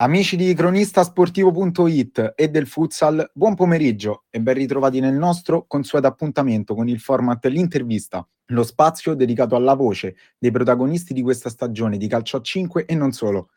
Amici di cronistasportivo.it e del futsal, buon pomeriggio e ben ritrovati nel nostro consueto appuntamento con il format L'intervista, lo spazio dedicato alla voce dei protagonisti di questa stagione di calcio a 5 e non solo.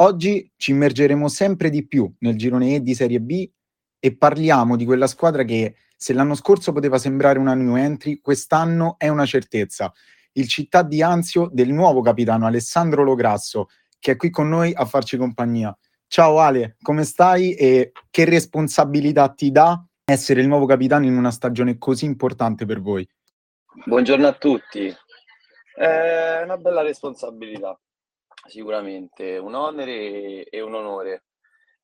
Oggi ci immergeremo sempre di più nel girone E di Serie B e parliamo di quella squadra che, se l'anno scorso poteva sembrare una new entry, quest'anno è una certezza. Il città di Anzio del nuovo capitano Alessandro Lograsso, che è qui con noi a farci compagnia. Ciao Ale, come stai e che responsabilità ti dà essere il nuovo capitano in una stagione così importante per voi? Buongiorno a tutti. È una bella responsabilità, sicuramente, un onere e un onore.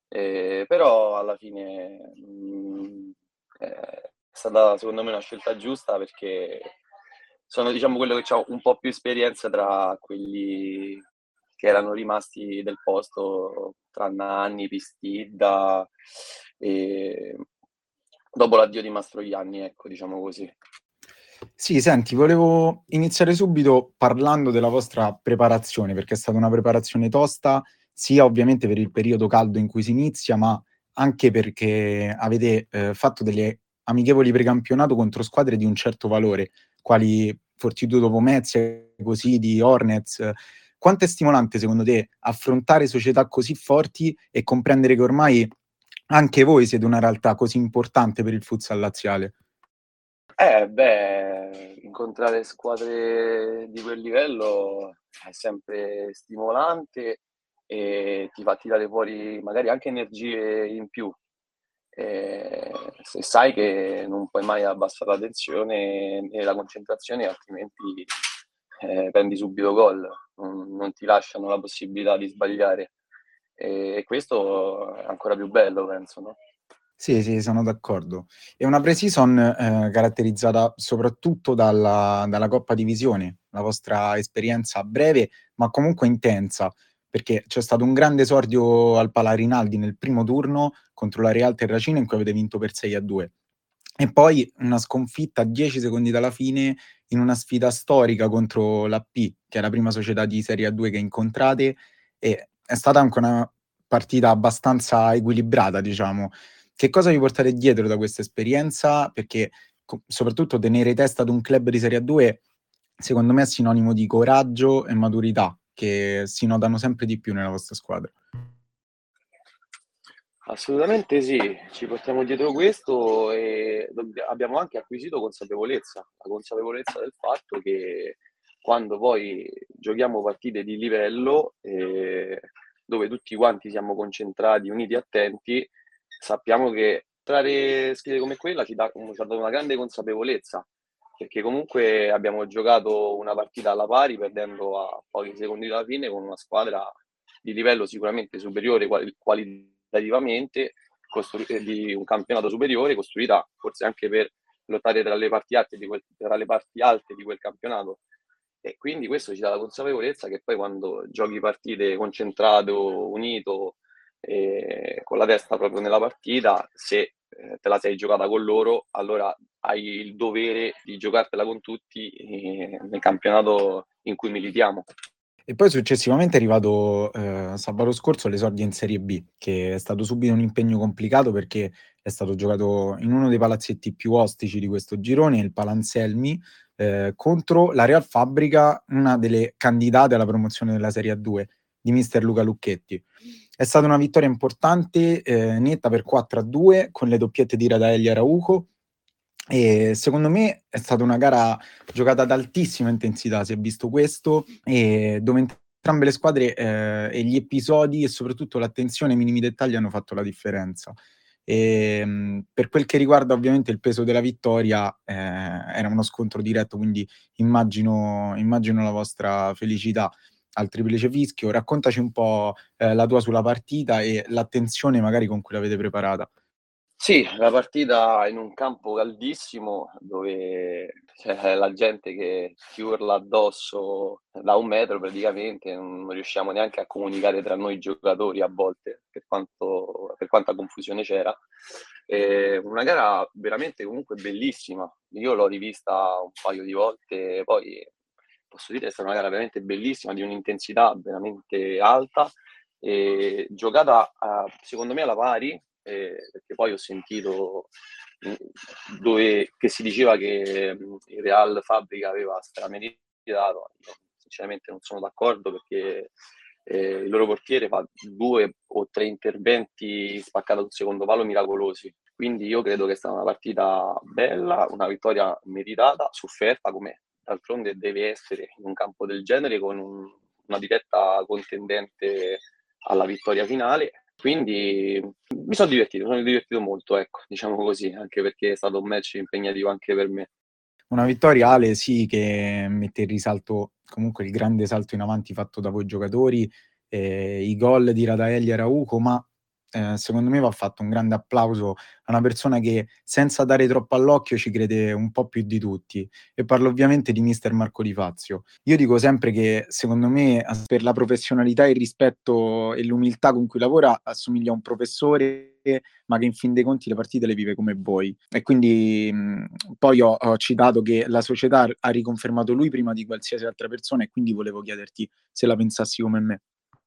Eh, però alla fine mh, mm, è stata secondo me una scelta giusta perché sono diciamo quello che ha un po' più esperienza tra quelli che erano rimasti del posto tra Nanni, Pistidda e dopo l'addio di Mastroianni, ecco, diciamo così. Sì, senti, volevo iniziare subito parlando della vostra preparazione, perché è stata una preparazione tosta, sia ovviamente per il periodo caldo in cui si inizia, ma anche perché avete eh, fatto delle amichevoli precampionato contro squadre di un certo valore, quali Fortitudo Pomezia, così di Hornets, quanto è stimolante secondo te affrontare società così forti e comprendere che ormai anche voi siete una realtà così importante per il futsal laziale? Eh, beh, incontrare squadre di quel livello è sempre stimolante e ti fa tirare fuori magari anche energie in più. E se sai che non puoi mai abbassare la tensione e la concentrazione, altrimenti eh, prendi subito gol, non, non, ti lasciano la possibilità di sbagliare. E, e questo è ancora più bello, penso, no? Sì, sì, sono d'accordo. È una pre-season eh, caratterizzata soprattutto dalla, dalla Coppa Divisione, la vostra esperienza breve ma comunque intensa, perché c'è stato un grande esordio al Palarinaldi nel primo turno contro la Real Terracina in cui avete vinto per 6 a 2. E poi una sconfitta a 10 secondi dalla fine in una sfida storica contro la P, che è la prima società di Serie A2 che incontrate, e è stata anche una partita abbastanza equilibrata, diciamo. Che cosa vi portate dietro da questa esperienza? Perché co- soprattutto tenere testa ad un club di Serie A2, secondo me è sinonimo di coraggio e maturità, che si notano sempre di più nella vostra squadra. Assolutamente sì, ci portiamo dietro questo e abbiamo anche acquisito consapevolezza, la consapevolezza del fatto che quando poi giochiamo partite di livello eh, dove tutti quanti siamo concentrati, uniti, attenti, sappiamo che trarre sfide come quella ci, dà, ci ha dato una grande consapevolezza, perché comunque abbiamo giocato una partita alla pari perdendo a pochi secondi dalla fine con una squadra di livello sicuramente superiore quali qualitativamente costru- eh, di un campionato superiore costruita forse anche per lottare tra le parti alte di quel, tra le parti alte di quel campionato. E quindi questo ci dà la consapevolezza che poi quando giochi partite concentrato, unito, eh, con la testa proprio nella partita, se eh, te la sei giocata con loro, allora hai il dovere di giocartela con tutti eh, nel campionato in cui militiamo. E poi successivamente è arrivato eh, sabato scorso l'esordio in Serie B, che è stato subito un impegno complicato perché è stato giocato in uno dei palazzetti più ostici di questo girone, il Palanselmi, eh, contro la Real Fabbrica, una delle candidate alla promozione della Serie A2 di mister Luca Lucchetti. È stata una vittoria importante, eh, netta per 4 a 2, con le doppiette di Radaelli Arauco, e secondo me è stata una gara giocata ad altissima intensità, si è visto questo, e dove entrambe le squadre eh, e gli episodi e soprattutto l'attenzione ai minimi dettagli hanno fatto la differenza. E, ehm, per quel che riguarda ovviamente il peso della vittoria, eh, era uno scontro diretto, quindi immagino, immagino la vostra felicità al triplice fischio. Raccontaci un po' eh, la tua sulla partita e l'attenzione magari con cui l'avete preparata. Sì, la partita in un campo caldissimo dove c'è la gente che ti urla addosso da un metro praticamente, non riusciamo neanche a comunicare tra noi giocatori a volte per, quanto, per quanta confusione c'era. E una gara veramente comunque bellissima, io l'ho rivista un paio di volte, poi posso dire che è stata una gara veramente bellissima, di un'intensità veramente alta e giocata secondo me alla pari, eh, perché poi ho sentito mm, dove, che si diceva che mm, il Real Fabbrica aveva strameritato, sinceramente non sono d'accordo perché eh, il loro portiere fa due o tre interventi spaccati sul secondo palo miracolosi. Quindi io credo che sia stata una partita bella, una vittoria meritata, sofferta come d'altronde deve essere in un campo del genere con un, una diretta contendente alla vittoria finale. Quindi mi sono divertito, mi sono divertito molto, ecco, diciamo così, anche perché è stato un match impegnativo anche per me. Una vittoria, Ale, sì, che mette in risalto comunque il grande salto in avanti fatto da voi giocatori, eh, i gol di Radaelli e Rauco, ma eh, secondo me va fatto un grande applauso a una persona che senza dare troppo all'occhio ci crede un po' più di tutti. E parlo ovviamente di mister Marco Di Fazio. Io dico sempre che secondo me per la professionalità, il rispetto e l'umiltà con cui lavora assomiglia a un professore ma che in fin dei conti le partite le vive come voi. E quindi mh, poi ho, ho, citato che la società ha riconfermato lui prima di qualsiasi altra persona e quindi volevo chiederti se la pensassi come me.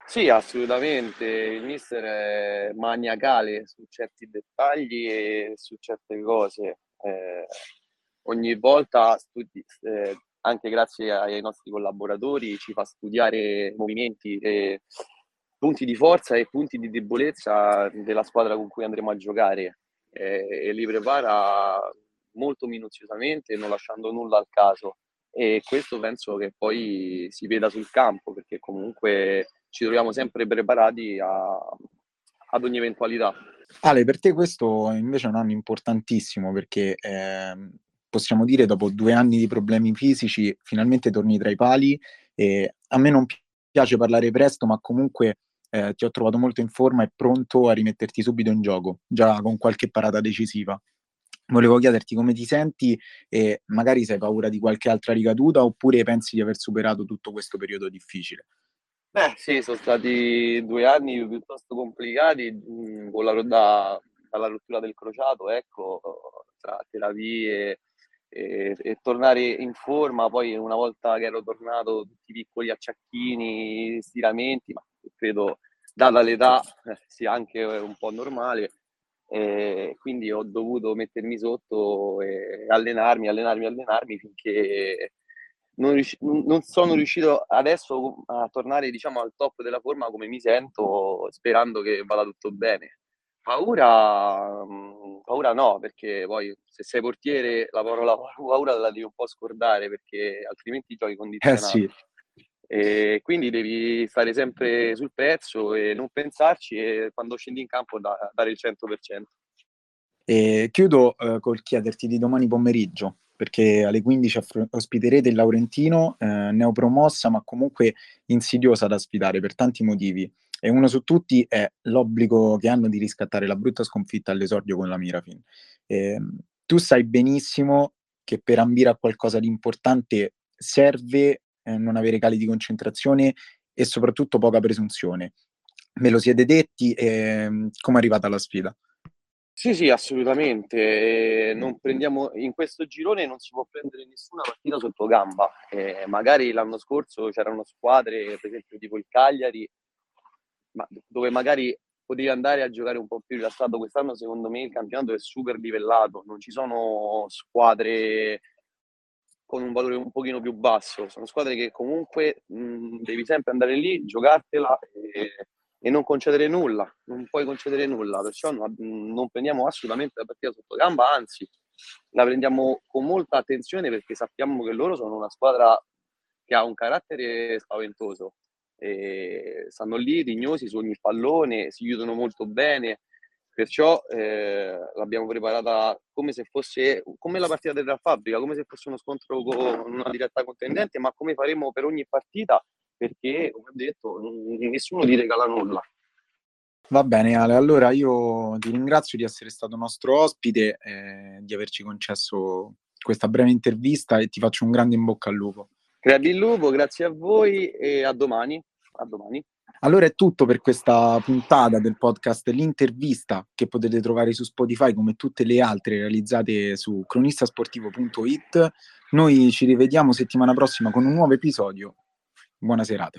Sì, assolutamente. Il mister è maniacale su certi dettagli e su certe cose. Eh, ogni volta, studi- eh, anche grazie ai nostri collaboratori, ci fa studiare movimenti e punti di forza e punti di debolezza della squadra con cui andremo a giocare eh, e li prepara molto minuziosamente, non lasciando nulla al caso. E questo penso che poi si veda sul campo, perché comunque ci troviamo sempre preparati a, ad ogni eventualità. Ale, per te questo invece è un anno importantissimo perché eh, possiamo dire dopo due anni di problemi fisici finalmente torni tra i pali e a me non piace parlare presto ma comunque eh, ti ho trovato molto in forma e pronto a rimetterti subito in gioco, già con qualche parata decisiva. Volevo chiederti come ti senti e magari se hai paura di qualche altra ricaduta oppure pensi di aver superato tutto questo periodo difficile. Beh, sì, sono stati due anni piuttosto complicati mh, con la, da, dalla rottura del crociato, ecco, tra terapie e, e, tornare in forma. Poi una volta che ero tornato, tutti i piccoli acciacchini, stiramenti, ma credo data l'età eh, sia anche un po' normale. E quindi ho dovuto mettermi sotto e allenarmi, allenarmi, allenarmi finché non, riusci- non, sono riuscito adesso a tornare diciamo al top della forma come mi sento, sperando che vada tutto bene. Paura, mm, paura no, perché poi se sei portiere la parola paura la devi un po' scordare perché altrimenti giochi condizionato. Eh sì. E quindi devi stare sempre sul pezzo e non pensarci e quando scendi in campo da, dare il 100%. E chiudo eh, col chiederti di domani pomeriggio, perché alle 15 affr- ospiterete il Laurentino, eh, neopromossa ma comunque insidiosa da sfidare per tanti motivi. E uno su tutti è l'obbligo che hanno di riscattare la brutta sconfitta all'esordio con la Mirafin. Eh, tu sai benissimo che per ambire a qualcosa di importante serve eh, non avere cali di concentrazione e soprattutto poca presunzione. Me lo siete detti, eh, come è arrivata la sfida? Sì, sì, assolutamente. Non prendiamo, in questo girone non si può prendere nessuna partita sotto gamba. Eh, magari l'anno scorso c'erano squadre, per esempio tipo il Cagliari, ma dove magari potevi andare a giocare un po' più rilassato. Quest'anno, secondo me, il campionato è super livellato. Non ci sono squadre con un valore un pochino più basso. Sono squadre che comunque mh, devi sempre andare lì, giocartela e e non concedere nulla, non puoi concedere nulla, perciò non, non prendiamo assolutamente la partita sotto gamba, anzi la prendiamo con molta attenzione perché sappiamo che loro sono una squadra che ha un carattere spaventoso, e stanno lì rignosi su ogni pallone, si chiudono molto bene, perciò eh, l'abbiamo preparata come se fosse come la partita della fabbrica, come se fosse uno scontro con una diretta contendente, ma come faremo per ogni partita perché, come ho detto, nessuno ti regala nulla. Va bene Ale, allora io ti ringrazio di essere stato nostro ospite, eh, di averci concesso questa breve intervista e ti faccio un grande in bocca al lupo. Crepi il lupo, grazie a voi e a domani. A domani. Allora è tutto per questa puntata del podcast L'intervista che potete trovare su Spotify come tutte le altre realizzate su cronistasportivo.it. Noi ci rivediamo settimana prossima con un nuovo episodio Buona serata.